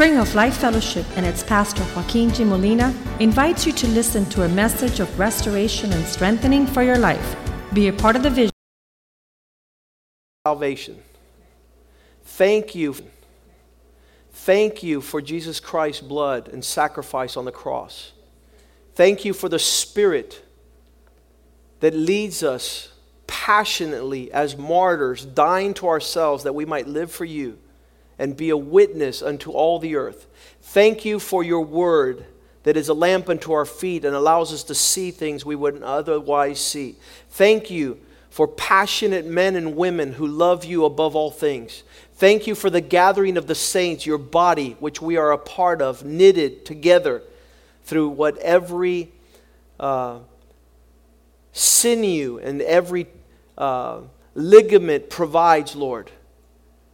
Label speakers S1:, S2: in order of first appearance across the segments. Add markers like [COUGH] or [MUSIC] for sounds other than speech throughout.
S1: Spring of Life Fellowship and its pastor Joaquin G. Molina invites you to listen to a message of restoration and strengthening for your life. Be a part of the vision.
S2: Salvation. Thank you. Thank you for Jesus Christ's blood and sacrifice on the cross. Thank you for the Spirit that leads us passionately as martyrs, dying to ourselves that we might live for you and be a witness unto all the earth. Thank you for your word that is a lamp unto our feet and allows us to see things we wouldn't otherwise see. Thank you for passionate men and women who love you above all things. Thank you for the gathering of the saints, your body, which we are a part of, knitted together through what every uh, sinew and every uh, ligament provides, Lord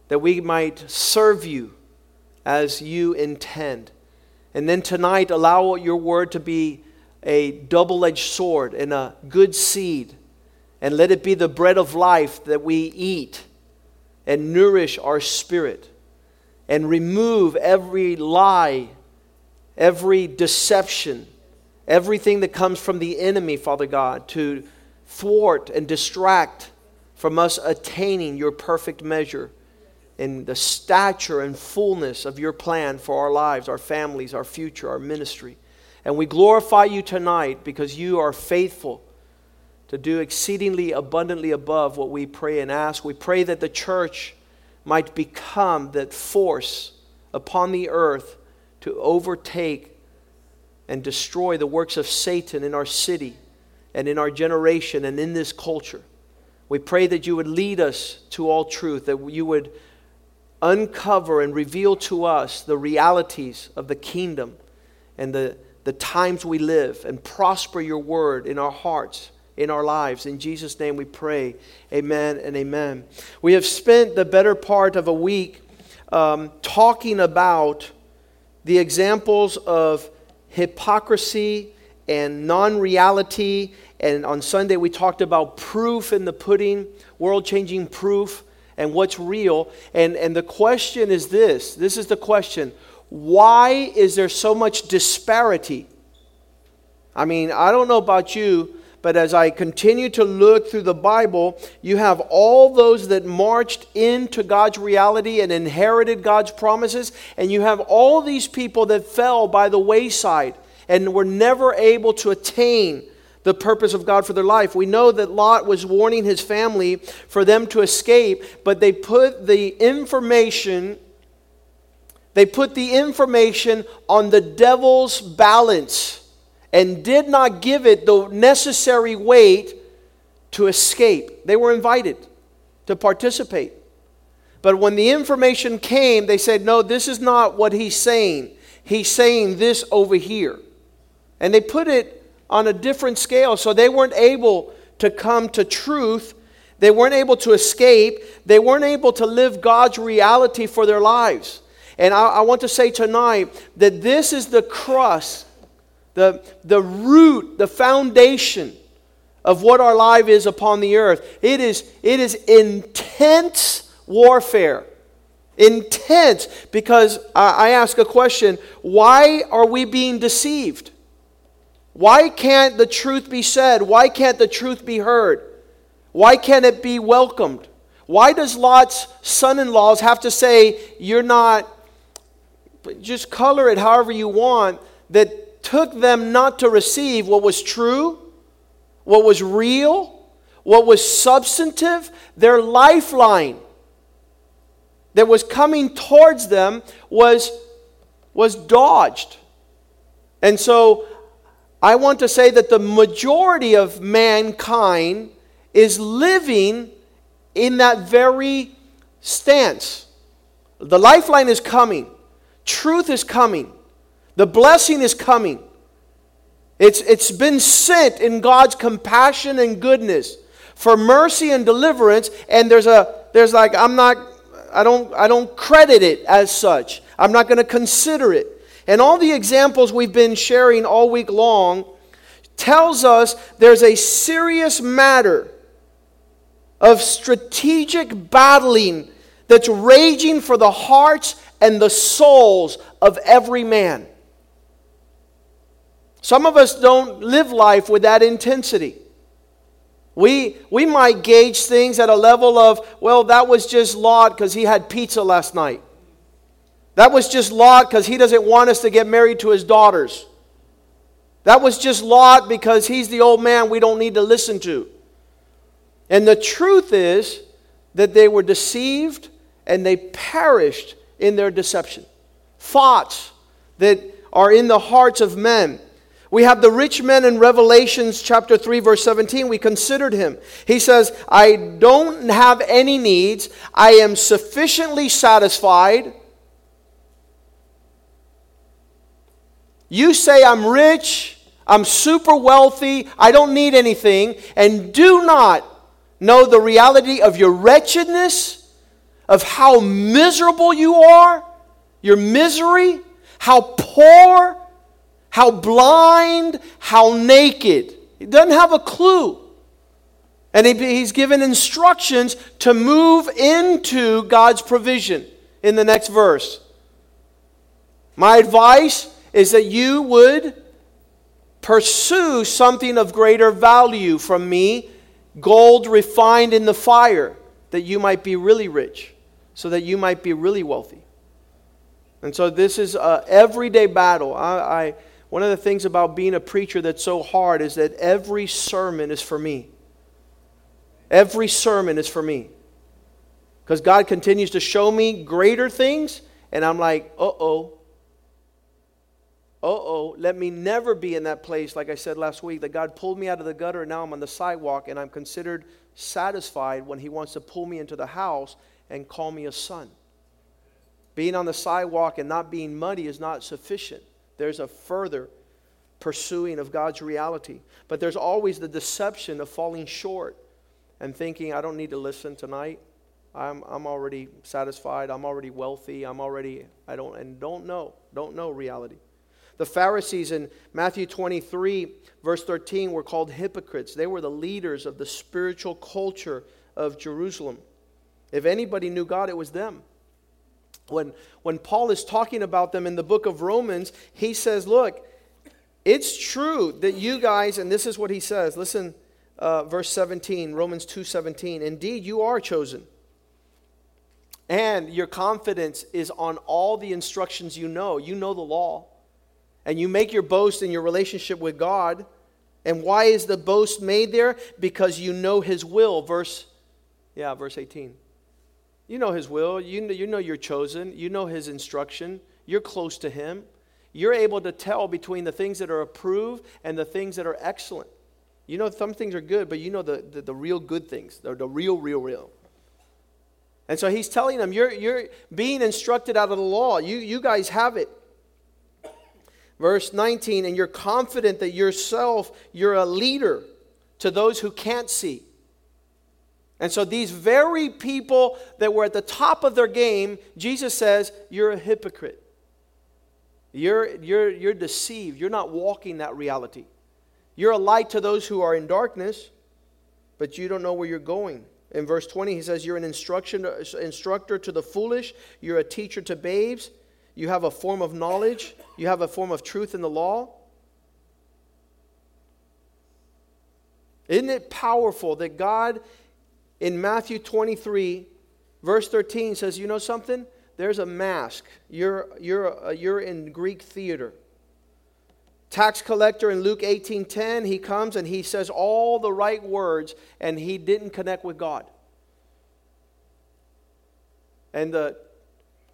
S2: that we might serve you as you intend. And then tonight, allow your word to be a double edged sword and a good seed. And let it be the bread of life that we eat and nourish our spirit. And remove every lie, every deception, everything that comes from the enemy, Father God, to thwart and distract from us attaining your perfect measure in the stature and fullness of your plan for our lives, our families, our future, our ministry. And we glorify you tonight because you are faithful to do exceedingly abundantly above what we pray and ask. We pray that the church might become that force upon the earth to overtake and destroy the works of Satan in our city and in our generation and in this culture. We pray that you would lead us to all truth, that you would uncover and reveal to us the realities of the kingdom and the, the times we live and prosper your word in our hearts, in our lives. In Jesus' name we pray. Amen and amen. We have spent the better part of a week um, talking about the examples of hypocrisy and non reality. And on Sunday, we talked about proof in the pudding, world changing proof and what's real. And, and the question is this this is the question why is there so much disparity? I mean, I don't know about you, but as I continue to look through the Bible, you have all those that marched into God's reality and inherited God's promises, and you have all these people that fell by the wayside and were never able to attain the purpose of God for their life. We know that Lot was warning his family for them to escape, but they put the information they put the information on the devil's balance and did not give it the necessary weight to escape. They were invited to participate. But when the information came, they said, No, this is not what he's saying. He's saying this over here. And they put it on a different scale. So they weren't able to come to truth. They weren't able to escape. They weren't able to live God's reality for their lives. And I, I want to say tonight that this is the crust, the, the root, the foundation of what our life is upon the earth. It is, it is intense warfare. Intense, because I, I ask a question why are we being deceived? Why can't the truth be said? Why can't the truth be heard? Why can't it be welcomed? Why does Lot's son in laws have to say, You're not, just color it however you want, that took them not to receive what was true, what was real, what was substantive, their lifeline that was coming towards them was, was dodged. And so I want to say that the majority of mankind is living in that very stance. The lifeline is coming, truth is coming, the blessing is coming. It's, it's been sent in God's compassion and goodness for mercy and deliverance, and there's a there's like I'm not I don't I don't credit it as such. I'm not going to consider it. And all the examples we've been sharing all week long tells us there's a serious matter of strategic battling that's raging for the hearts and the souls of every man. Some of us don't live life with that intensity. We, we might gauge things at a level of, well, that was just Lot because he had pizza last night. That was just Lot because he doesn't want us to get married to his daughters. That was just Lot because he's the old man we don't need to listen to. And the truth is that they were deceived and they perished in their deception. Thoughts that are in the hearts of men. We have the rich man in Revelations chapter 3, verse 17. We considered him. He says, I don't have any needs. I am sufficiently satisfied. You say, I'm rich. I'm super wealthy. I don't need anything. And do not know the reality of your wretchedness, of how miserable you are, your misery, how poor how blind, how naked. He doesn't have a clue. And he, he's given instructions to move into God's provision in the next verse. My advice is that you would pursue something of greater value from me, gold refined in the fire, that you might be really rich, so that you might be really wealthy. And so this is an everyday battle. I, I one of the things about being a preacher that's so hard is that every sermon is for me. Every sermon is for me. Because God continues to show me greater things, and I'm like, uh oh. Oh, let me never be in that place, like I said last week, that God pulled me out of the gutter and now I'm on the sidewalk and I'm considered satisfied when He wants to pull me into the house and call me a son. Being on the sidewalk and not being muddy is not sufficient. There's a further pursuing of God's reality. But there's always the deception of falling short and thinking, I don't need to listen tonight. I'm, I'm already satisfied. I'm already wealthy. I'm already, I don't, and don't know, don't know reality. The Pharisees in Matthew 23, verse 13, were called hypocrites. They were the leaders of the spiritual culture of Jerusalem. If anybody knew God, it was them when, when Paul is talking about them in the book of Romans, he says, Look, it's true that you guys, and this is what he says. Listen, uh, verse 17, Romans 2 17. Indeed, you are chosen. And your confidence is on all the instructions you know. You know the law. And you make your boast in your relationship with God. And why is the boast made there? Because you know his will. Verse, yeah, verse 18. You know His will. You know, you know you're chosen. You know His instruction. You're close to Him. You're able to tell between the things that are approved and the things that are excellent. You know some things are good, but you know the, the, the real good things, the, the real, real, real. And so he's telling them, you're, you're being instructed out of the law. You, you guys have it. Verse 19, and you're confident that yourself, you're a leader to those who can't see. And so, these very people that were at the top of their game, Jesus says, You're a hypocrite. You're, you're, you're deceived. You're not walking that reality. You're a light to those who are in darkness, but you don't know where you're going. In verse 20, he says, You're an instruction, instructor to the foolish, you're a teacher to babes, you have a form of knowledge, you have a form of truth in the law. Isn't it powerful that God in Matthew 23, verse 13 says, You know something? There's a mask. You're, you're, uh, you're in Greek theater. Tax collector in Luke 18:10, he comes and he says all the right words and he didn't connect with God. And the,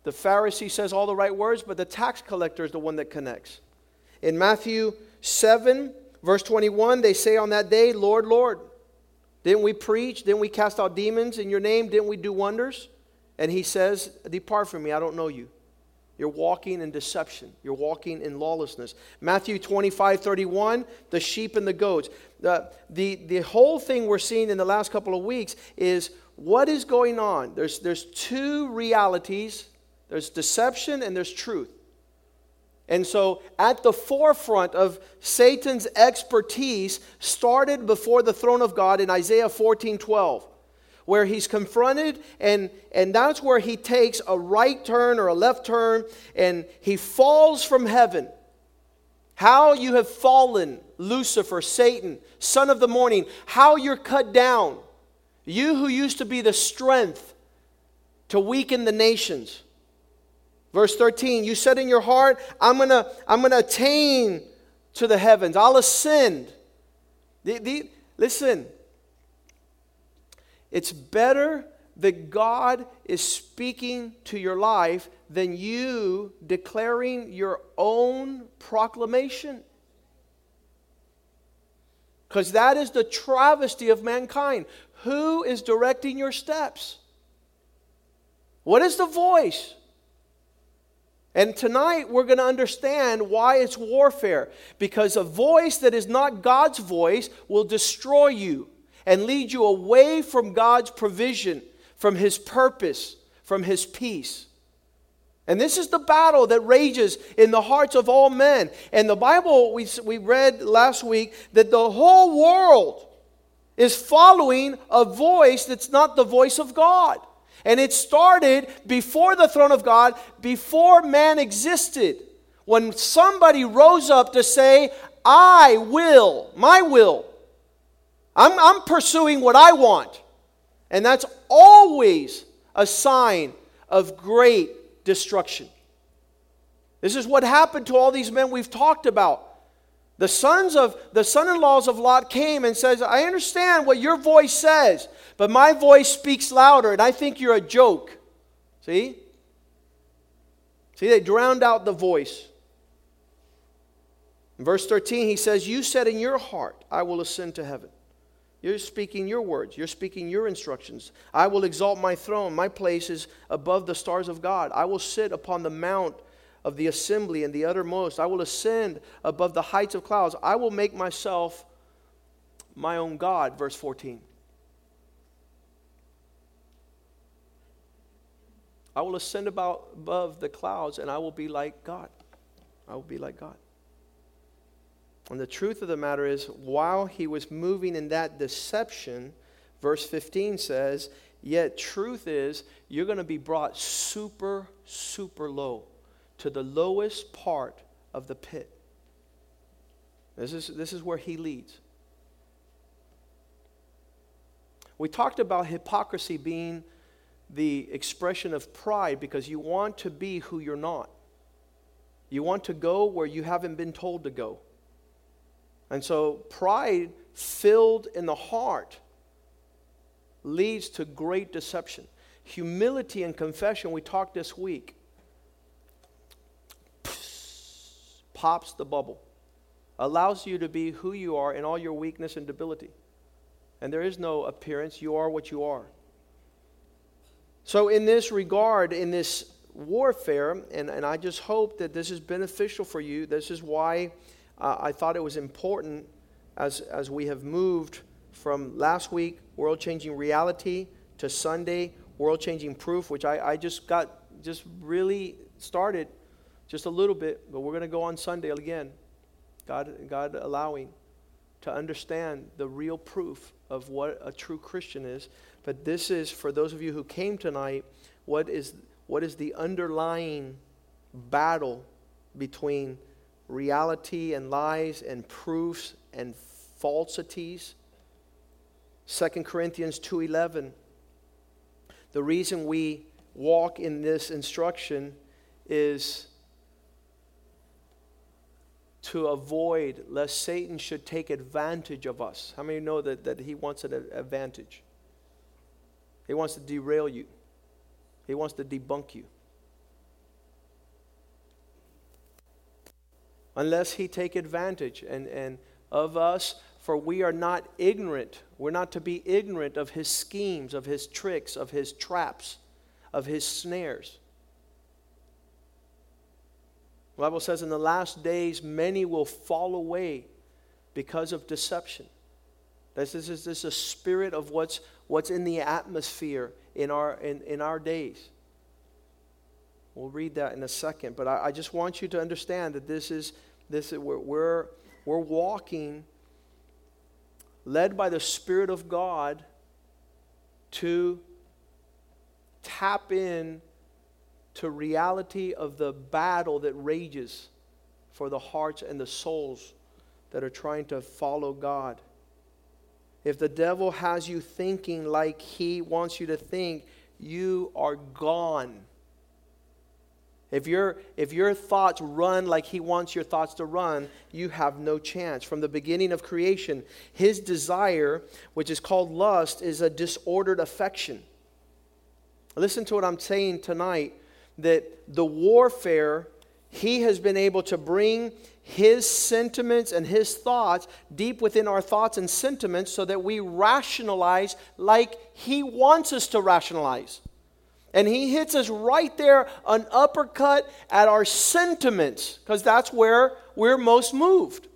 S2: the Pharisee says all the right words, but the tax collector is the one that connects. In Matthew 7, verse 21, they say on that day, Lord, Lord, didn't we preach? Didn't we cast out demons in your name? Didn't we do wonders? And he says, Depart from me, I don't know you. You're walking in deception. You're walking in lawlessness. Matthew 25, 31, the sheep and the goats. The, the, the whole thing we're seeing in the last couple of weeks is what is going on? There's, there's two realities there's deception and there's truth. And so, at the forefront of Satan's expertise started before the throne of God in Isaiah 14 12. where he's confronted, and, and that's where he takes a right turn or a left turn, and he falls from heaven. How you have fallen, Lucifer, Satan, son of the morning, how you're cut down. You who used to be the strength to weaken the nations. Verse 13, you said in your heart, I'm going to I'm to attain to the heavens. I'll ascend. The, the, listen, it's better that God is speaking to your life than you declaring your own proclamation. Because that is the travesty of mankind. Who is directing your steps? What is the voice? And tonight we're going to understand why it's warfare. Because a voice that is not God's voice will destroy you and lead you away from God's provision, from His purpose, from His peace. And this is the battle that rages in the hearts of all men. And the Bible, we, we read last week that the whole world is following a voice that's not the voice of God. And it started before the throne of God, before man existed. When somebody rose up to say, I will, my will. I'm, I'm pursuing what I want. And that's always a sign of great destruction. This is what happened to all these men we've talked about. The sons of the son-in-laws of Lot came and says, "I understand what your voice says, but my voice speaks louder, and I think you're a joke." See? See, they drowned out the voice. In verse 13, he says, You said in your heart, I will ascend to heaven. You're speaking your words. You're speaking your instructions. I will exalt my throne. My place is above the stars of God. I will sit upon the mount of the assembly and the uttermost. I will ascend above the heights of clouds. I will make myself my own God. Verse 14. I will ascend about above the clouds and I will be like God. I will be like God. And the truth of the matter is, while he was moving in that deception, verse 15 says, Yet truth is, you're going to be brought super, super low to the lowest part of the pit. This is, this is where he leads. We talked about hypocrisy being the expression of pride because you want to be who you're not. You want to go where you haven't been told to go. And so, pride filled in the heart leads to great deception. Humility and confession, we talked this week, pops the bubble, allows you to be who you are in all your weakness and debility. And there is no appearance, you are what you are. So, in this regard, in this warfare, and, and I just hope that this is beneficial for you, this is why uh, I thought it was important as, as we have moved from last week, world changing reality, to Sunday, world changing proof, which I, I just got, just really started just a little bit, but we're going to go on Sunday again. God, God allowing to understand the real proof of what a true Christian is. But this is, for those of you who came tonight, what is, what is the underlying battle between reality and lies and proofs and falsities? 2 Corinthians 2:11 The reason we walk in this instruction is to avoid lest Satan should take advantage of us. How many know that, that he wants an advantage? He wants to derail you, he wants to debunk you. Unless he take advantage and, and of us, for we are not ignorant. We're not to be ignorant of his schemes, of his tricks, of his traps, of his snares. The Bible says in the last days, many will fall away because of deception. This is, this is a spirit of what's, what's in the atmosphere in our, in, in our days. We'll read that in a second, but I, I just want you to understand that this is, this is we're, we're, we're walking led by the Spirit of God to tap in to reality of the battle that rages for the hearts and the souls that are trying to follow God. If the devil has you thinking like he wants you to think, you are gone. If, your if your thoughts run like he wants your thoughts to run, you have no chance. From the beginning of creation, his desire, which is called lust, is a disordered affection. Listen to what I'm saying tonight that the warfare, he has been able to bring his sentiments and his thoughts deep within our thoughts and sentiments so that we rationalize like he wants us to rationalize. And he hits us right there, an uppercut at our sentiments, because that's where we're most moved.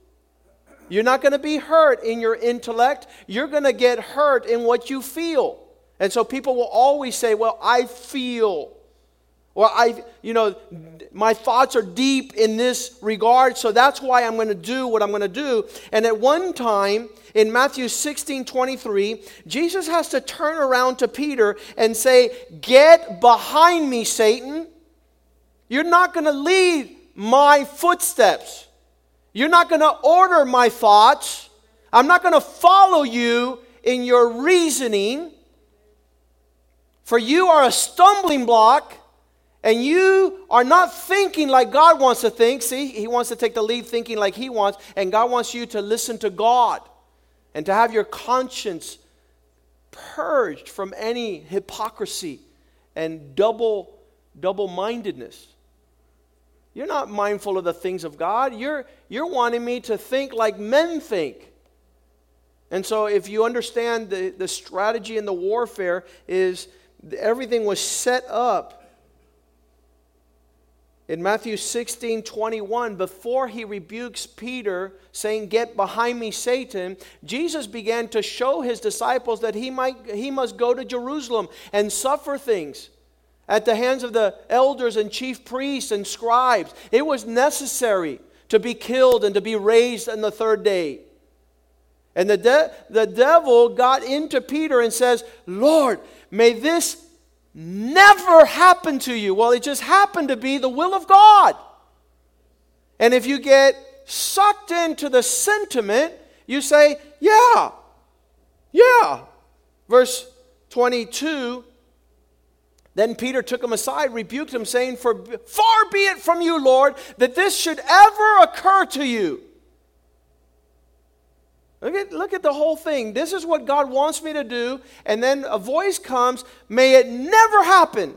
S2: You're not going to be hurt in your intellect, you're going to get hurt in what you feel. And so people will always say, Well, I feel. Or I, you know, my thoughts are deep in this regard, so that's why I'm going to do what I'm going to do. And at one time in Matthew 16 23, Jesus has to turn around to Peter and say, Get behind me, Satan. You're not going to lead my footsteps. You're not going to order my thoughts. I'm not going to follow you in your reasoning. For you are a stumbling block and you are not thinking like God wants to think. See, He wants to take the lead thinking like He wants, and God wants you to listen to God and to have your conscience purged from any hypocrisy and double double mindedness. You're not mindful of the things of God. You're, you're wanting me to think like men think. And so, if you understand the, the strategy and the warfare, is everything was set up in Matthew 16 21, before he rebukes Peter, saying, Get behind me, Satan, Jesus began to show his disciples that he, might, he must go to Jerusalem and suffer things at the hands of the elders and chief priests and scribes. It was necessary to be killed and to be raised on the third day. And the, de- the devil got into Peter and says, Lord, may this never happened to you. Well, it just happened to be the will of God. And if you get sucked into the sentiment, you say, Yeah, yeah. Verse 22 Then Peter took him aside, rebuked him, saying, For far be it from you, Lord, that this should ever occur to you. Look at, look at the whole thing. This is what God wants me to do. And then a voice comes, may it never happen.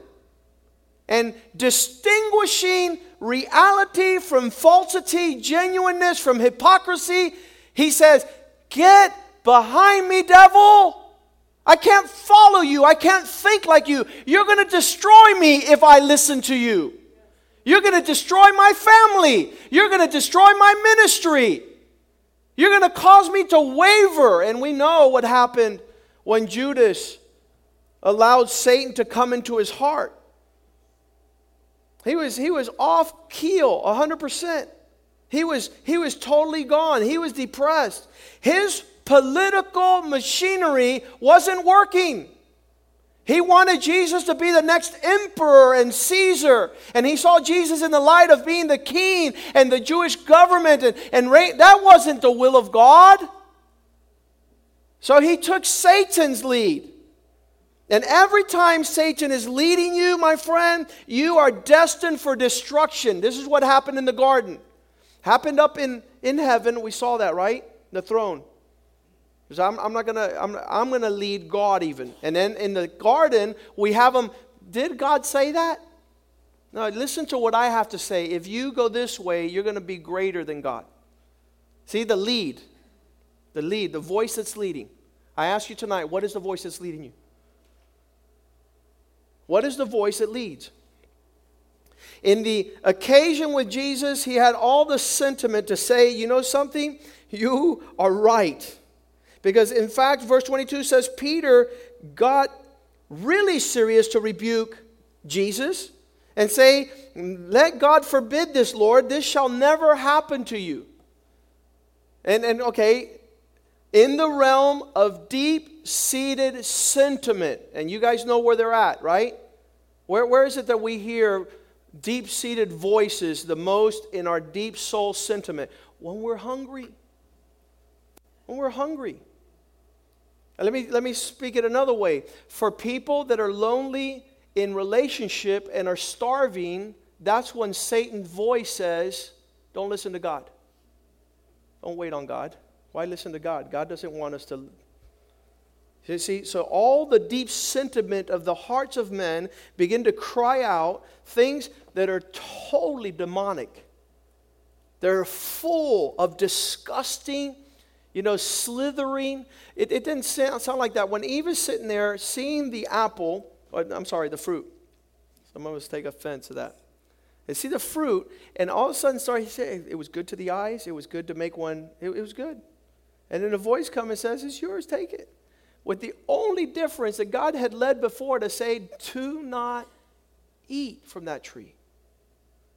S2: And distinguishing reality from falsity, genuineness from hypocrisy, he says, Get behind me, devil. I can't follow you. I can't think like you. You're going to destroy me if I listen to you. You're going to destroy my family. You're going to destroy my ministry. You're going to cause me to waver. And we know what happened when Judas allowed Satan to come into his heart. He was, he was off keel 100%. He was, he was totally gone. He was depressed. His political machinery wasn't working. He wanted Jesus to be the next emperor and Caesar. And he saw Jesus in the light of being the king and the Jewish government. And, and that wasn't the will of God. So he took Satan's lead. And every time Satan is leading you, my friend, you are destined for destruction. This is what happened in the garden. Happened up in, in heaven. We saw that, right? The throne. Because I'm, I'm not going to, I'm, I'm going to lead God even. And then in the garden, we have them. Did God say that? No, listen to what I have to say. If you go this way, you're going to be greater than God. See, the lead, the lead, the voice that's leading. I ask you tonight, what is the voice that's leading you? What is the voice that leads? In the occasion with Jesus, he had all the sentiment to say, you know something? You are right. Because in fact, verse 22 says Peter got really serious to rebuke Jesus and say, Let God forbid this, Lord. This shall never happen to you. And, and okay, in the realm of deep seated sentiment. And you guys know where they're at, right? Where, where is it that we hear deep seated voices the most in our deep soul sentiment? When we're hungry. When we're hungry. Let me, let me speak it another way. For people that are lonely in relationship and are starving, that's when Satan's voice says, Don't listen to God. Don't wait on God. Why listen to God? God doesn't want us to. You see, so all the deep sentiment of the hearts of men begin to cry out things that are totally demonic. They're full of disgusting, you know, slithering. It, it didn't sound, sound like that. When Eve is sitting there seeing the apple, or, I'm sorry, the fruit. Some of us take offense to that and see the fruit, and all of a sudden start saying it was good to the eyes, it was good to make one, it, it was good. And then a voice comes and says, It's yours, take it. With the only difference that God had led before to say, Do not eat from that tree.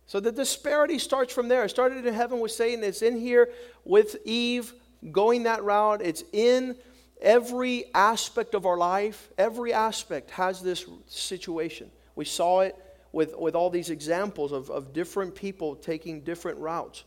S2: So the disparity starts from there. It started in heaven with Satan. It's in here with Eve going that route. It's in every aspect of our life. Every aspect has this situation. We saw it with, with all these examples of, of different people taking different routes.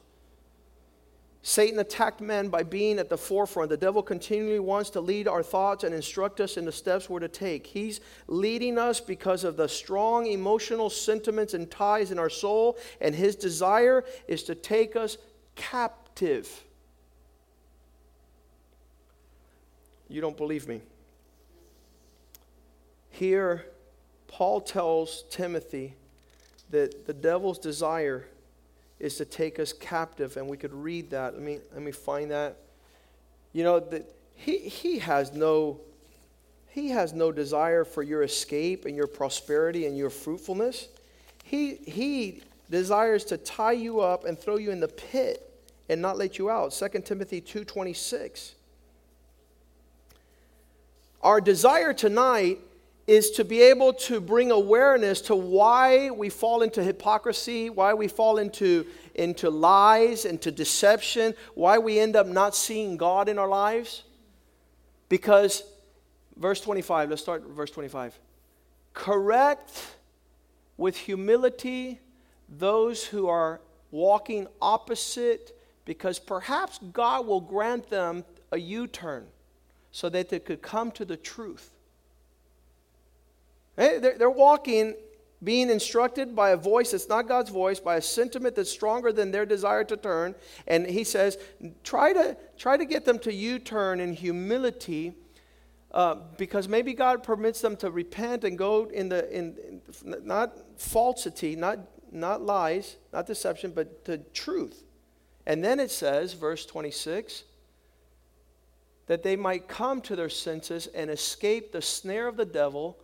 S2: Satan attacked men by being at the forefront. The devil continually wants to lead our thoughts and instruct us in the steps we're to take. He's leading us because of the strong emotional sentiments and ties in our soul, and his desire is to take us captive. You don't believe me? Here, Paul tells Timothy that the devil's desire is to take us captive, and we could read that. Let me, let me find that. You know, that he, he has no he has no desire for your escape and your prosperity and your fruitfulness. He, he desires to tie you up and throw you in the pit and not let you out. 2 Timothy 2.26. Our desire tonight is to be able to bring awareness to why we fall into hypocrisy, why we fall into, into lies, into deception, why we end up not seeing God in our lives. Because, verse 25, let's start verse 25. Correct with humility those who are walking opposite, because perhaps God will grant them a U turn so that they could come to the truth. They're walking, being instructed by a voice that's not God's voice, by a sentiment that's stronger than their desire to turn. And he says, try to, try to get them to U turn in humility. Uh, because maybe God permits them to repent and go in the in, in not falsity, not not lies, not deception, but the truth. And then it says, verse 26, that they might come to their senses and escape the snare of the devil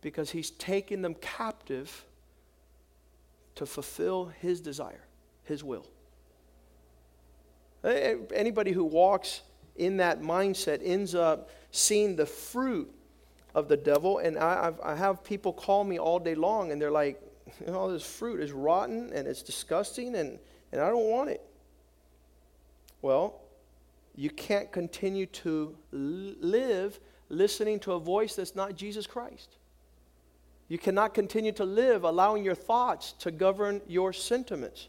S2: because he's taken them captive to fulfill his desire, his will. Anybody who walks in that mindset ends up seeing the fruit of the devil. And I, I have people call me all day long and they're like, you know, this fruit is rotten and it's disgusting and, and I don't want it. Well, you can't continue to live listening to a voice that's not Jesus Christ. You cannot continue to live allowing your thoughts to govern your sentiments.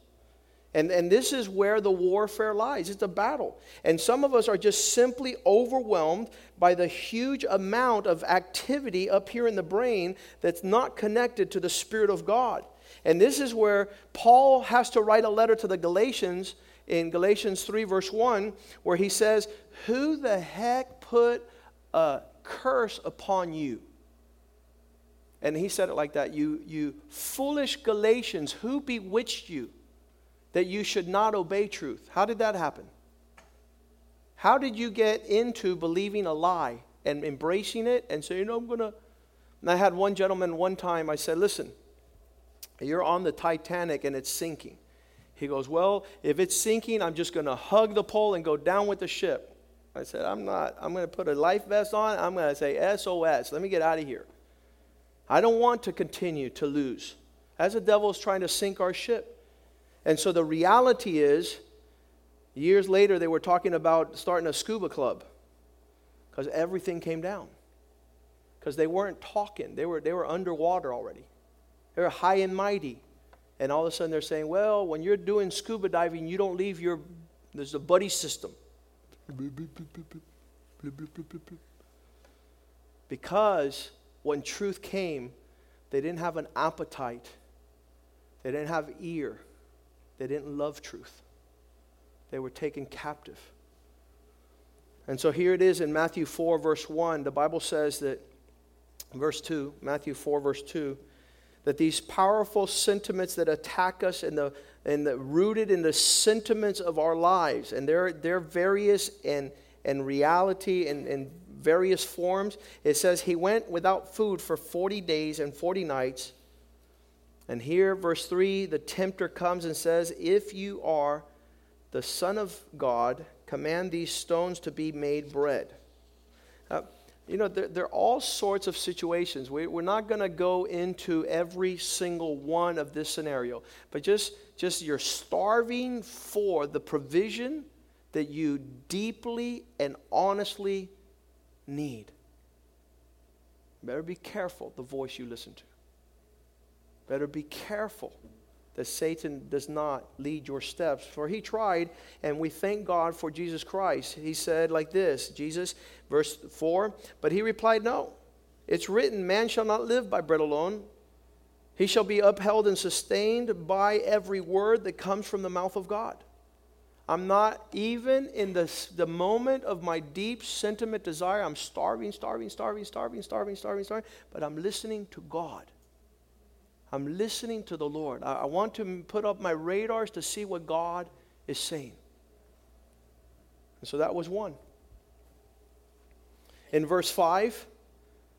S2: And, and this is where the warfare lies. It's a battle. And some of us are just simply overwhelmed by the huge amount of activity up here in the brain that's not connected to the Spirit of God. And this is where Paul has to write a letter to the Galatians in Galatians 3, verse 1, where he says, Who the heck put a curse upon you? And he said it like that You, you foolish Galatians, who bewitched you that you should not obey truth? How did that happen? How did you get into believing a lie and embracing it and saying, you know, I'm going to. And I had one gentleman one time, I said, listen, you're on the Titanic and it's sinking. He goes, Well, if it's sinking, I'm just going to hug the pole and go down with the ship. I said, I'm not. I'm going to put a life vest on. I'm going to say SOS. Let me get out of here. I don't want to continue to lose as the devil is trying to sink our ship. And so the reality is, Years later, they were talking about starting a scuba club because everything came down. Because they weren't talking, they were, they were underwater already. They were high and mighty. And all of a sudden, they're saying, well, when you're doing scuba diving, you don't leave your, there's a buddy system. Because when truth came, they didn't have an appetite, they didn't have ear, they didn't love truth. They were taken captive. And so here it is in Matthew 4, verse 1. The Bible says that, verse 2, Matthew 4, verse 2, that these powerful sentiments that attack us and the, and the rooted in the sentiments of our lives, and they're, they're various and, and reality and, and various forms. It says, He went without food for 40 days and 40 nights. And here, verse 3, the tempter comes and says, If you are the Son of God, command these stones to be made bread. Uh, you know, there, there, are all sorts of situations. We, we're not going to go into every single one of this scenario, but just, just you're starving for the provision that you deeply and honestly need. Better be careful the voice you listen to. Better be careful that Satan does not lead your steps. For he tried, and we thank God for Jesus Christ. He said like this Jesus, verse 4, but he replied, No. It's written, Man shall not live by bread alone. He shall be upheld and sustained by every word that comes from the mouth of God. I'm not even in the, the moment of my deep sentiment desire. I'm starving, starving, starving, starving, starving, starving, starving, but I'm listening to God. I'm listening to the Lord. I, I want to put up my radars to see what God is saying. And so that was one. In verse 5,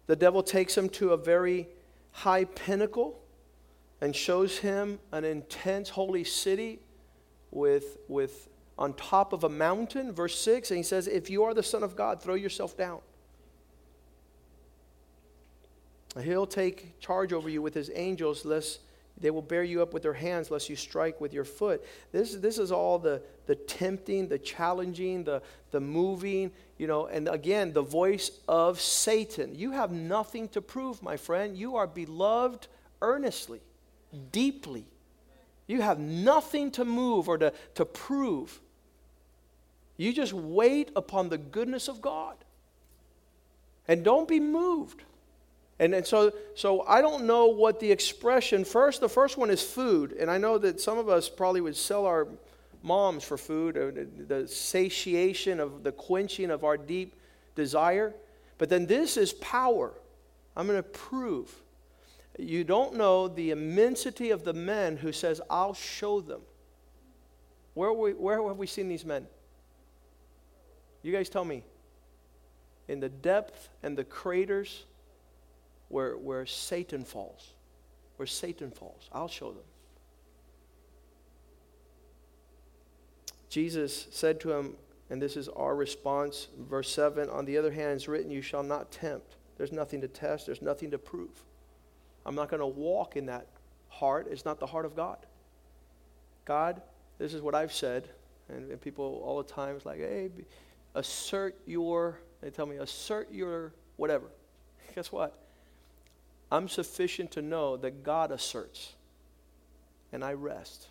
S2: the devil takes him to a very high pinnacle and shows him an intense holy city with, with on top of a mountain, verse 6, and he says, If you are the Son of God, throw yourself down. He'll take charge over you with his angels, lest they will bear you up with their hands, lest you strike with your foot. This, this is all the, the tempting, the challenging, the, the moving, you know, and again, the voice of Satan. You have nothing to prove, my friend. You are beloved earnestly, deeply. You have nothing to move or to, to prove. You just wait upon the goodness of God. And don't be moved. And, and so, so I don't know what the expression, first, the first one is food. And I know that some of us probably would sell our moms for food, uh, the, the satiation of the quenching of our deep desire. But then this is power. I'm going to prove. You don't know the immensity of the men who says, I'll show them. Where, we, where have we seen these men? You guys tell me. In the depth and the craters where, where Satan falls. Where Satan falls. I'll show them. Jesus said to him, and this is our response, verse 7 On the other hand, it's written, You shall not tempt. There's nothing to test, there's nothing to prove. I'm not going to walk in that heart. It's not the heart of God. God, this is what I've said, and, and people all the time is like, hey, assert your, they tell me, assert your whatever. [LAUGHS] Guess what? I'm sufficient to know that God asserts, and I rest.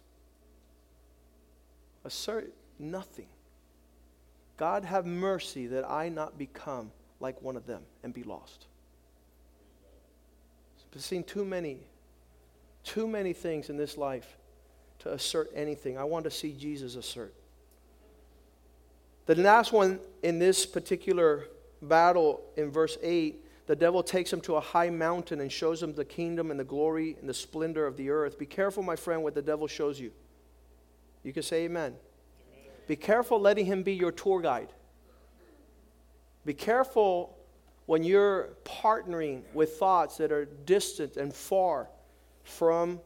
S2: Assert nothing. God have mercy that I not become like one of them and be lost. I've seen too many, too many things in this life to assert anything. I want to see Jesus assert. The last one in this particular battle in verse 8, the devil takes him to a high mountain and shows him the kingdom and the glory and the splendor of the earth. Be careful, my friend, what the devil shows you. You can say amen. amen. Be careful letting him be your tour guide. Be careful when you're partnering with thoughts that are distant and far from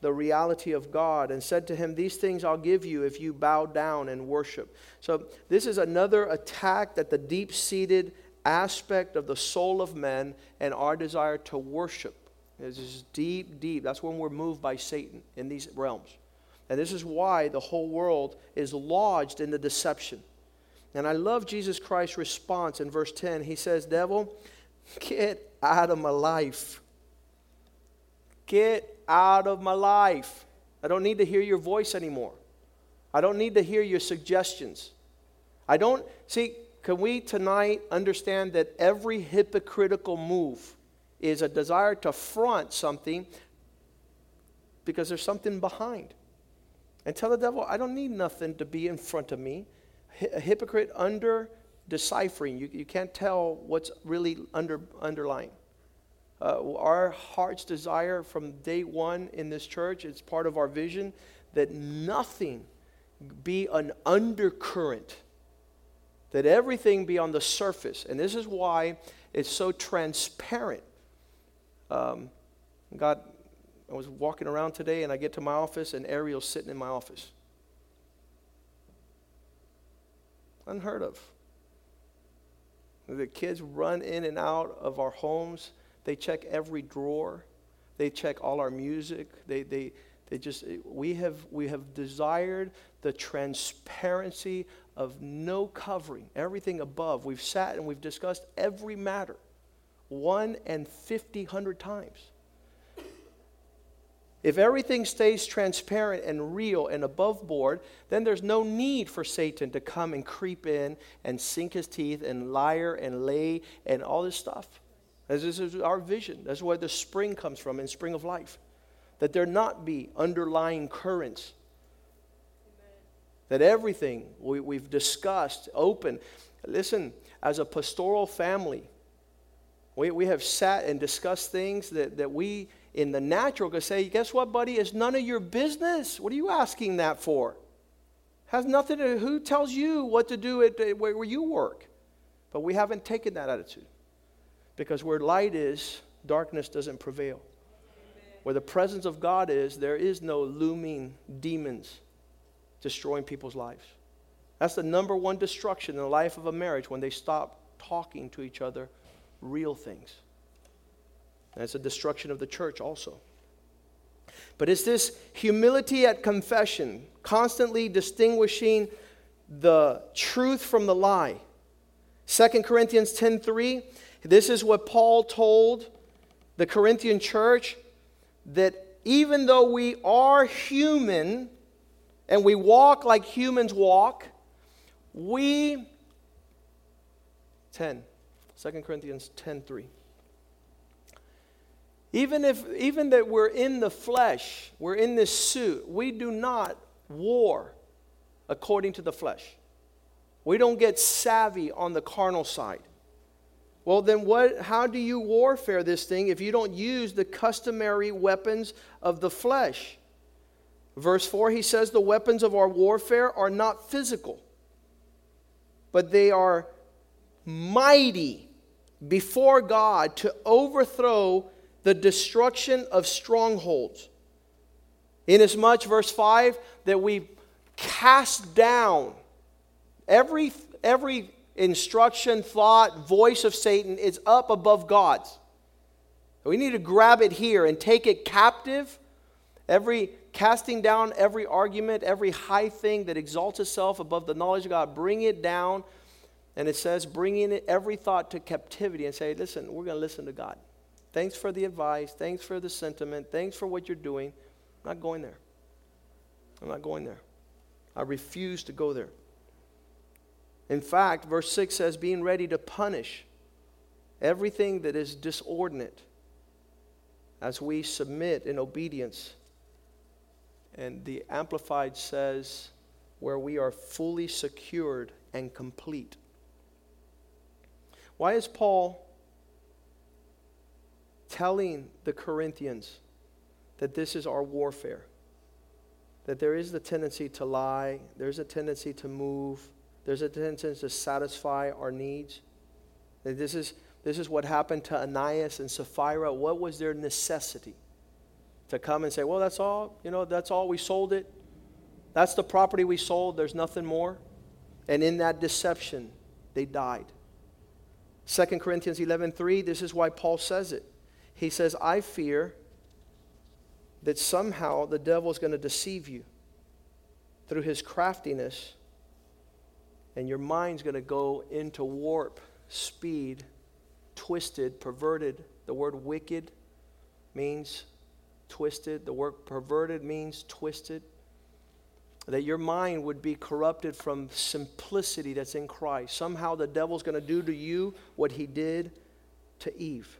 S2: the reality of God and said to him, These things I'll give you if you bow down and worship. So, this is another attack that the deep seated aspect of the soul of men and our desire to worship. This is deep, deep. That's when we're moved by Satan in these realms. And this is why the whole world is lodged in the deception. And I love Jesus Christ's response in verse 10. He says, Devil, get out of my life. Get out of my life. I don't need to hear your voice anymore. I don't need to hear your suggestions. I don't, see, can we tonight understand that every hypocritical move is a desire to front something because there's something behind? And tell the devil, I don't need nothing to be in front of me. A hypocrite under deciphering, you, you can't tell what's really under, underlying. Uh, our heart's desire from day one in this church, it's part of our vision, that nothing be an undercurrent, that everything be on the surface. And this is why it's so transparent. Um, God, I was walking around today and I get to my office and Ariel's sitting in my office. Unheard of. The kids run in and out of our homes. They check every drawer. They check all our music. They, they, they just, we have, we have desired the transparency of no covering, everything above. We've sat and we've discussed every matter one and fifty hundred times. If everything stays transparent and real and above board, then there's no need for Satan to come and creep in and sink his teeth and liar and lay and all this stuff. As this is our vision. That's where the spring comes from in spring of life. That there not be underlying currents. That everything we, we've discussed, open. Listen, as a pastoral family, we, we have sat and discussed things that, that we in the natural could say, guess what, buddy? It's none of your business. What are you asking that for? Has nothing to who tells you what to do at where, where you work. But we haven't taken that attitude. Because where light is, darkness doesn't prevail. Where the presence of God is, there is no looming demons destroying people's lives. That's the number one destruction in the life of a marriage when they stop talking to each other real things. That's a destruction of the church also. But it's this humility at confession, constantly distinguishing the truth from the lie. 2 Corinthians 10:3, this is what Paul told the Corinthian church that even though we are human and we walk like humans walk, we 10 2 Corinthians 10:3 even if even that we're in the flesh, we're in this suit, we do not war according to the flesh. We don't get savvy on the carnal side. Well, then what how do you warfare this thing if you don't use the customary weapons of the flesh? Verse 4 he says the weapons of our warfare are not physical, but they are mighty before God to overthrow the destruction of strongholds. Inasmuch, verse 5, that we cast down every, every instruction, thought, voice of Satan is up above God's. We need to grab it here and take it captive. Every casting down every argument, every high thing that exalts itself above the knowledge of God, bring it down. And it says, bringing every thought to captivity and say, listen, we're going to listen to God. Thanks for the advice. Thanks for the sentiment. Thanks for what you're doing. I'm not going there. I'm not going there. I refuse to go there. In fact, verse 6 says, being ready to punish everything that is disordinate as we submit in obedience. And the Amplified says, where we are fully secured and complete. Why is Paul telling the Corinthians that this is our warfare. That there is the tendency to lie, there's a tendency to move, there's a tendency to satisfy our needs. That this is, this is what happened to Ananias and Sapphira. What was their necessity? To come and say, well, that's all, you know, that's all, we sold it. That's the property we sold, there's nothing more. And in that deception, they died. 2 Corinthians 11:3 this is why Paul says it he says, I fear that somehow the devil is going to deceive you through his craftiness, and your mind's going to go into warp, speed, twisted, perverted. The word wicked means twisted. The word perverted means twisted. That your mind would be corrupted from simplicity that's in Christ. Somehow the devil's going to do to you what he did to Eve.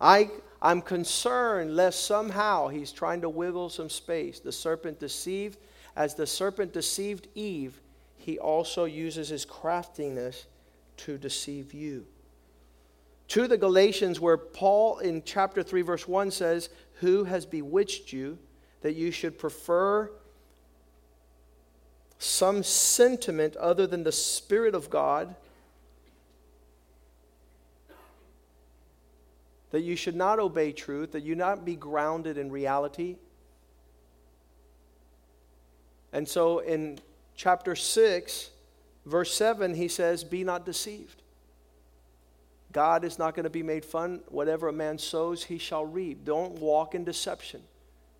S2: I, I'm concerned lest somehow he's trying to wiggle some space. The serpent deceived. As the serpent deceived Eve, he also uses his craftiness to deceive you. To the Galatians, where Paul in chapter 3, verse 1 says, Who has bewitched you that you should prefer some sentiment other than the Spirit of God? That you should not obey truth, that you not be grounded in reality. And so in chapter 6, verse 7, he says, Be not deceived. God is not going to be made fun. Whatever a man sows, he shall reap. Don't walk in deception.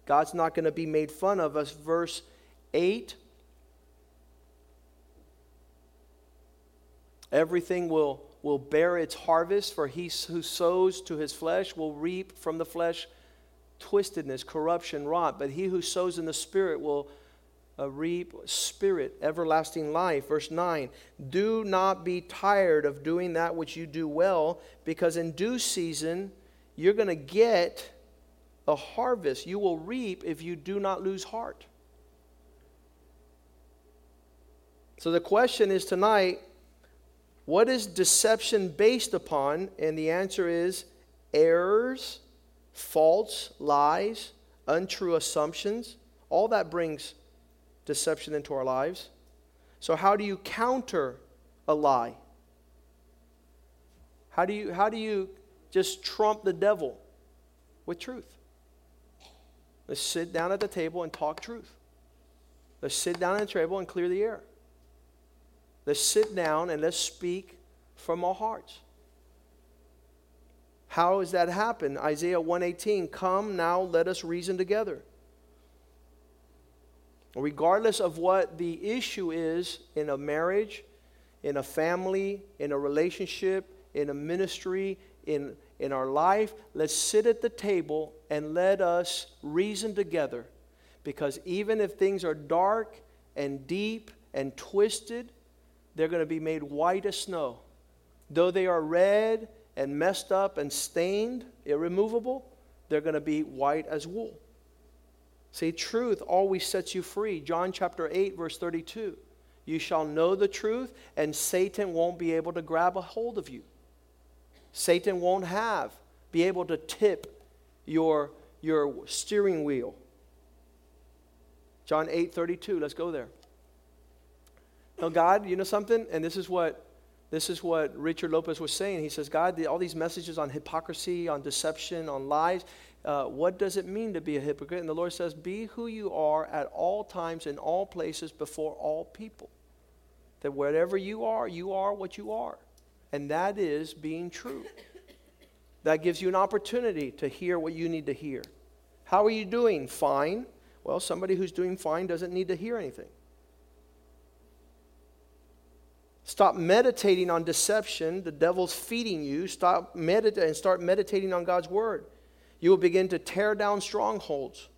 S2: God's not going to be made fun of us. Verse 8 Everything will, will bear its harvest, for he who sows to his flesh will reap from the flesh twistedness, corruption, rot. But he who sows in the Spirit will uh, reap spirit, everlasting life. Verse 9 Do not be tired of doing that which you do well, because in due season you're going to get a harvest. You will reap if you do not lose heart. So the question is tonight what is deception based upon? And the answer is errors, false lies, untrue assumptions. All that brings deception into our lives. So, how do you counter a lie? How do you, how do you just trump the devil with truth? Let's sit down at the table and talk truth. Let's sit down at the table and clear the air. Let's sit down and let's speak from our hearts. How does that happen? Isaiah 118, come now, let us reason together regardless of what the issue is in a marriage, in a family, in a relationship, in a ministry, in, in our life, let's sit at the table and let us reason together. Because even if things are dark and deep and twisted, they're going to be made white as snow. Though they are red and messed up and stained, irremovable, they're going to be white as wool. See, truth always sets you free. John chapter 8, verse 32. You shall know the truth, and Satan won't be able to grab a hold of you. Satan won't have, be able to tip your, your steering wheel. John 8, 32. Let's go there. Now, God, you know something? And this is what this is what Richard Lopez was saying. He says, God, all these messages on hypocrisy, on deception, on lies, uh, what does it mean to be a hypocrite? And the Lord says, Be who you are at all times, in all places, before all people. That wherever you are, you are what you are. And that is being true. That gives you an opportunity to hear what you need to hear. How are you doing? Fine. Well, somebody who's doing fine doesn't need to hear anything. Stop meditating on deception. The devil's feeding you. Stop meditating and start meditating on God's word. You will begin to tear down strongholds.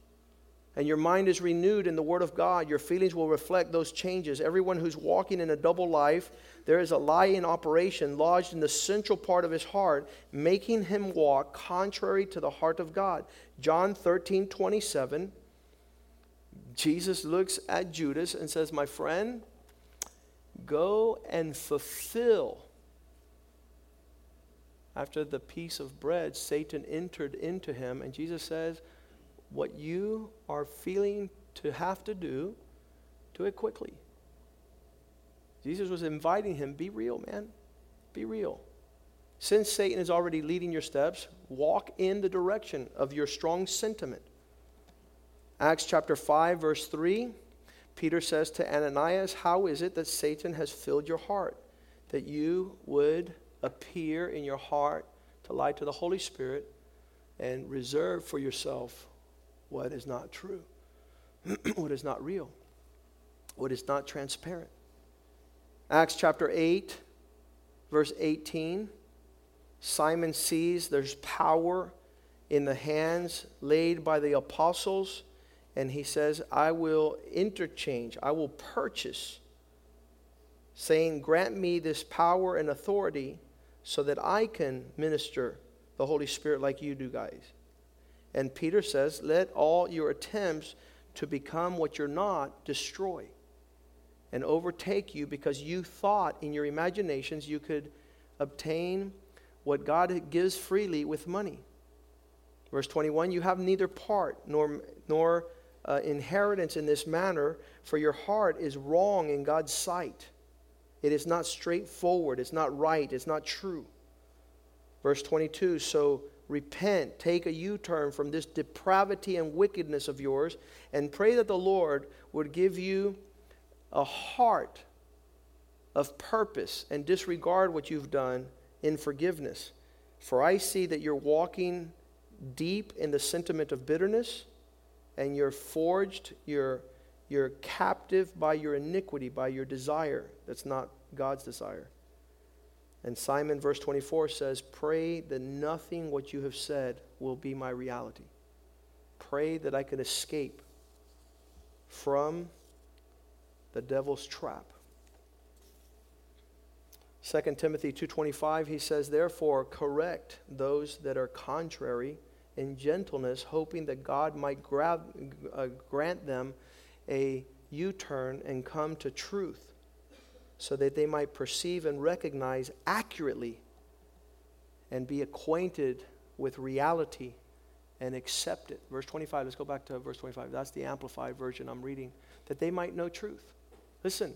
S2: And your mind is renewed in the Word of God. Your feelings will reflect those changes. Everyone who's walking in a double life, there is a lie in operation lodged in the central part of his heart, making him walk contrary to the heart of God. John 13, 27. Jesus looks at Judas and says, My friend, go and fulfill after the piece of bread, Satan entered into him, and Jesus says, What you are feeling to have to do, do it quickly. Jesus was inviting him, Be real, man. Be real. Since Satan is already leading your steps, walk in the direction of your strong sentiment. Acts chapter 5, verse 3, Peter says to Ananias, How is it that Satan has filled your heart that you would appear in your heart to lie to the Holy Spirit and reserve for yourself what is not true. [CLEARS THROAT] what is not real, what is not transparent. Acts chapter 8, verse 18 Simon sees there's power in the hands laid by the apostles, and he says, I will interchange, I will purchase, saying, Grant me this power and authority so that I can minister the Holy Spirit like you do, guys. And Peter says, Let all your attempts to become what you're not destroy and overtake you because you thought in your imaginations you could obtain what God gives freely with money. Verse 21 You have neither part nor, nor uh, inheritance in this manner, for your heart is wrong in God's sight. It is not straightforward, it's not right, it's not true. Verse 22 So repent, take a U turn from this depravity and wickedness of yours, and pray that the Lord would give you a heart of purpose and disregard what you've done in forgiveness. For I see that you're walking deep in the sentiment of bitterness, and you're forged, you're, you're captive by your iniquity, by your desire. That's not God's desire. And Simon, verse 24, says, Pray that nothing what you have said will be my reality. Pray that I can escape from the devil's trap. 2 Timothy 2:25 he says therefore correct those that are contrary in gentleness hoping that God might grab, uh, grant them a U-turn and come to truth so that they might perceive and recognize accurately and be acquainted with reality and accept it. Verse 25, let's go back to verse 25. That's the amplified version I'm reading. That they might know truth. Listen,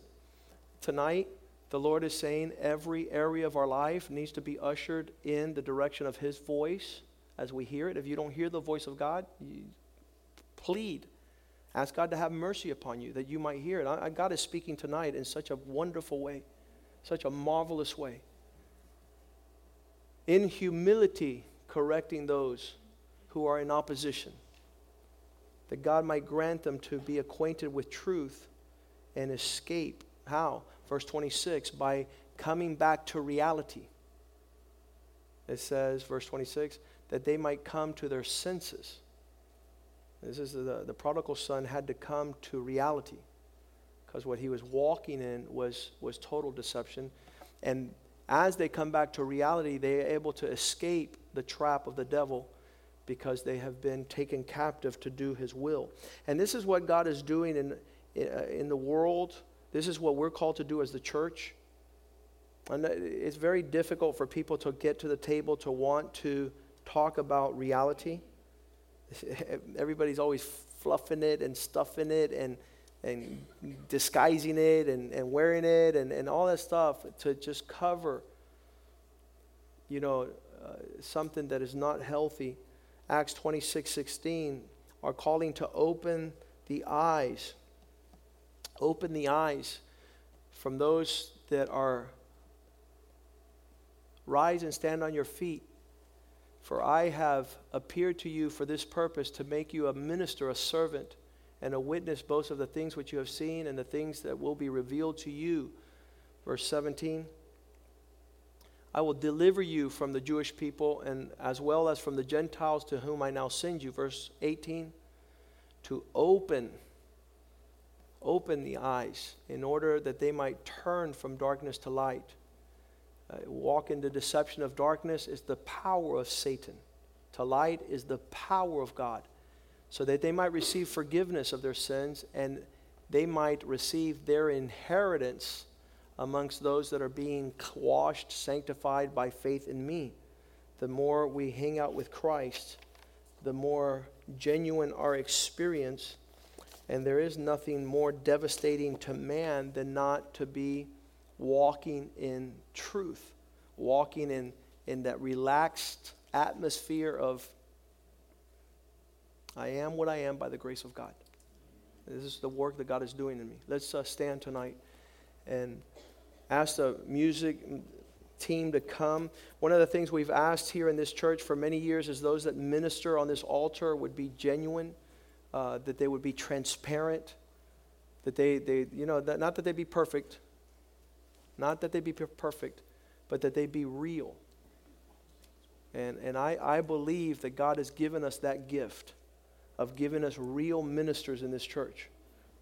S2: tonight, the Lord is saying every area of our life needs to be ushered in the direction of His voice as we hear it. If you don't hear the voice of God, plead Ask God to have mercy upon you that you might hear it. I, God is speaking tonight in such a wonderful way, such a marvelous way. In humility, correcting those who are in opposition, that God might grant them to be acquainted with truth and escape. How? Verse 26 by coming back to reality. It says, verse 26, that they might come to their senses this is the, the prodigal son had to come to reality because what he was walking in was, was total deception. And as they come back to reality, they are able to escape the trap of the devil because they have been taken captive to do his will. And this is what God is doing in, in the world. This is what we're called to do as the church. And it's very difficult for people to get to the table to want to talk about reality. [LAUGHS] everybody's always fluffing it and stuffing it and, and disguising it and, and wearing it and, and all that stuff to just cover, you know, uh, something that is not healthy. Acts 26 16 are calling to open the eyes, open the eyes from those that are rise and stand on your feet for I have appeared to you for this purpose, to make you a minister, a servant, and a witness both of the things which you have seen and the things that will be revealed to you. Verse 17 I will deliver you from the Jewish people and as well as from the Gentiles to whom I now send you. Verse 18 to open open the eyes in order that they might turn from darkness to light uh, walk in the deception of darkness is the power of Satan. To light is the power of God, so that they might receive forgiveness of their sins and they might receive their inheritance amongst those that are being washed, sanctified by faith in me. The more we hang out with Christ, the more genuine our experience. And there is nothing more devastating to man than not to be walking in truth, walking in, in that relaxed atmosphere of, I am what I am by the grace of God. This is the work that God is doing in me. Let's uh, stand tonight and ask the music team to come. One of the things we've asked here in this church for many years is those that minister on this altar would be genuine, uh, that they would be transparent, that they, they you know, that, not that they be perfect, not that they be perfect, but that they be real. And, and I, I believe that God has given us that gift of giving us real ministers in this church.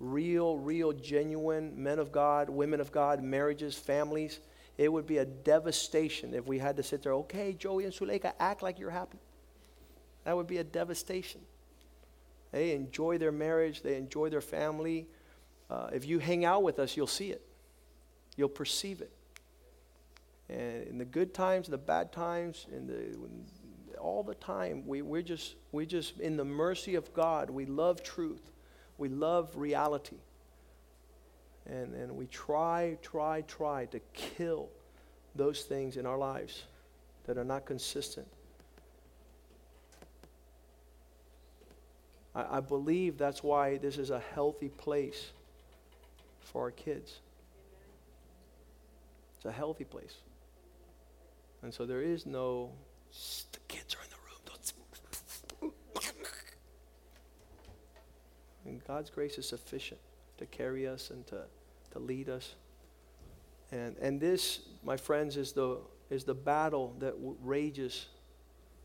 S2: Real, real, genuine men of God, women of God, marriages, families. It would be a devastation if we had to sit there, okay, Joey and Suleika, act like you're happy. That would be a devastation. They enjoy their marriage, they enjoy their family. Uh, if you hang out with us, you'll see it, you'll perceive it. And in the good times, the bad times, in the, all the time, we, we're, just, we're just in the mercy of God. We love truth, we love reality. And, and we try, try, try to kill those things in our lives that are not consistent. I believe that's why this is a healthy place for our kids. It's a healthy place. And so there is no, the kids are in the room. and God's grace is sufficient to carry us and to, to lead us. And, and this, my friends, is the, is the battle that w- rages.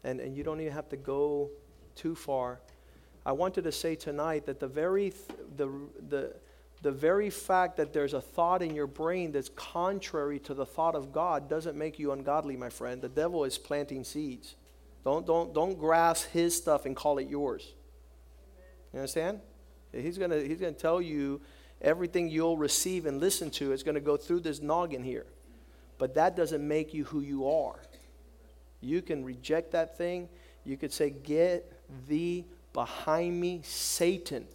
S2: And, and you don't even have to go too far. I wanted to say tonight that the very, th- the, the, the very fact that there's a thought in your brain that's contrary to the thought of God doesn't make you ungodly, my friend. The devil is planting seeds. Don't, don't, don't grasp his stuff and call it yours. You understand? He's going to he's gonna tell you everything you'll receive and listen to is going to go through this noggin here. But that doesn't make you who you are. You can reject that thing. You could say, Get thee behind me, Satan.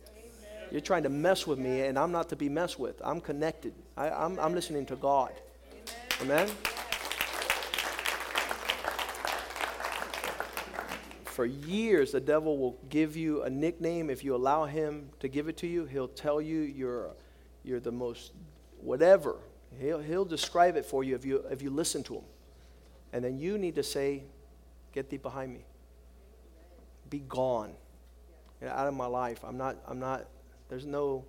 S2: You're trying to mess with me, and I'm not to be messed with. I'm connected. I, am I'm, I'm listening to God. Amen? For years, the devil will give you a nickname. If you allow him to give it to you, he'll tell you you're, you're the most whatever. He'll, he'll describe it for you if, you if you listen to him. And then you need to say, Get thee behind me. Be gone. out of my life. I'm not, I'm not there's no,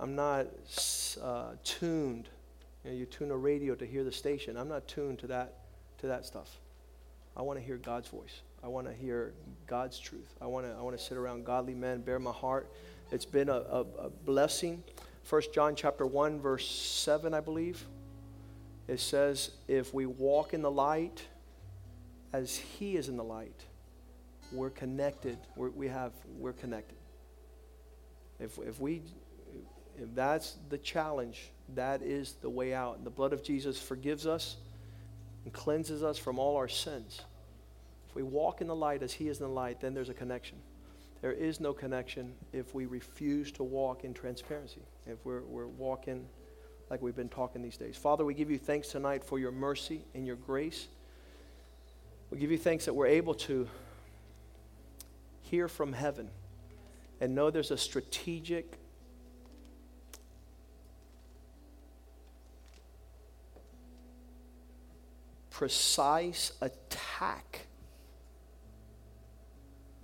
S2: I'm not uh, tuned. You, know, you tune a radio to hear the station. I'm not tuned to that, to that stuff. I want to hear God's voice. I want to hear God's truth. I want to, I want to sit around godly men, bear my heart. It's been a, a, a blessing. First John chapter 1, verse 7, I believe. It says, if we walk in the light as he is in the light, we're connected. We're, we have, we're connected. If, if we if that's the challenge, that is the way out. And the blood of Jesus forgives us and cleanses us from all our sins. If we walk in the light as He is in the light, then there's a connection. There is no connection if we refuse to walk in transparency, if we're, we're walking like we've been talking these days. Father, we give you thanks tonight for your mercy and your grace. We give you thanks that we're able to hear from heaven and know there's a strategic precise attack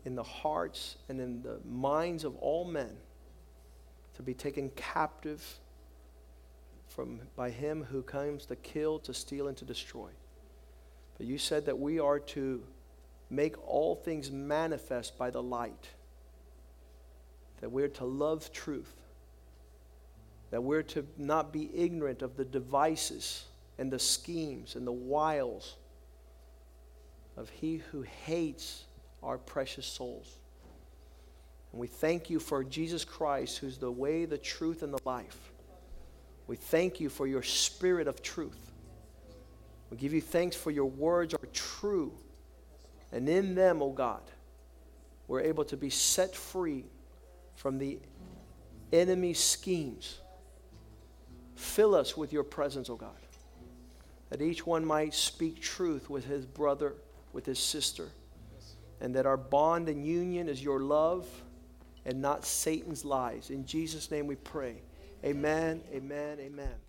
S2: in the hearts and in the minds of all men to be taken captive from by him who comes to kill to steal and to destroy. But you said that we are to make all things manifest by the light that we're to love truth, that we're to not be ignorant of the devices and the schemes and the wiles of he who hates our precious souls. And we thank you for Jesus Christ, who's the way, the truth, and the life. We thank you for your spirit of truth. We give you thanks for your words are true. And in them, O oh God, we're able to be set free from the enemy's schemes. Fill us with your presence, O oh God, that each one might speak truth with his brother, with his sister, and that our bond and union is your love and not Satan's lies. In Jesus' name we pray. Amen, amen, amen.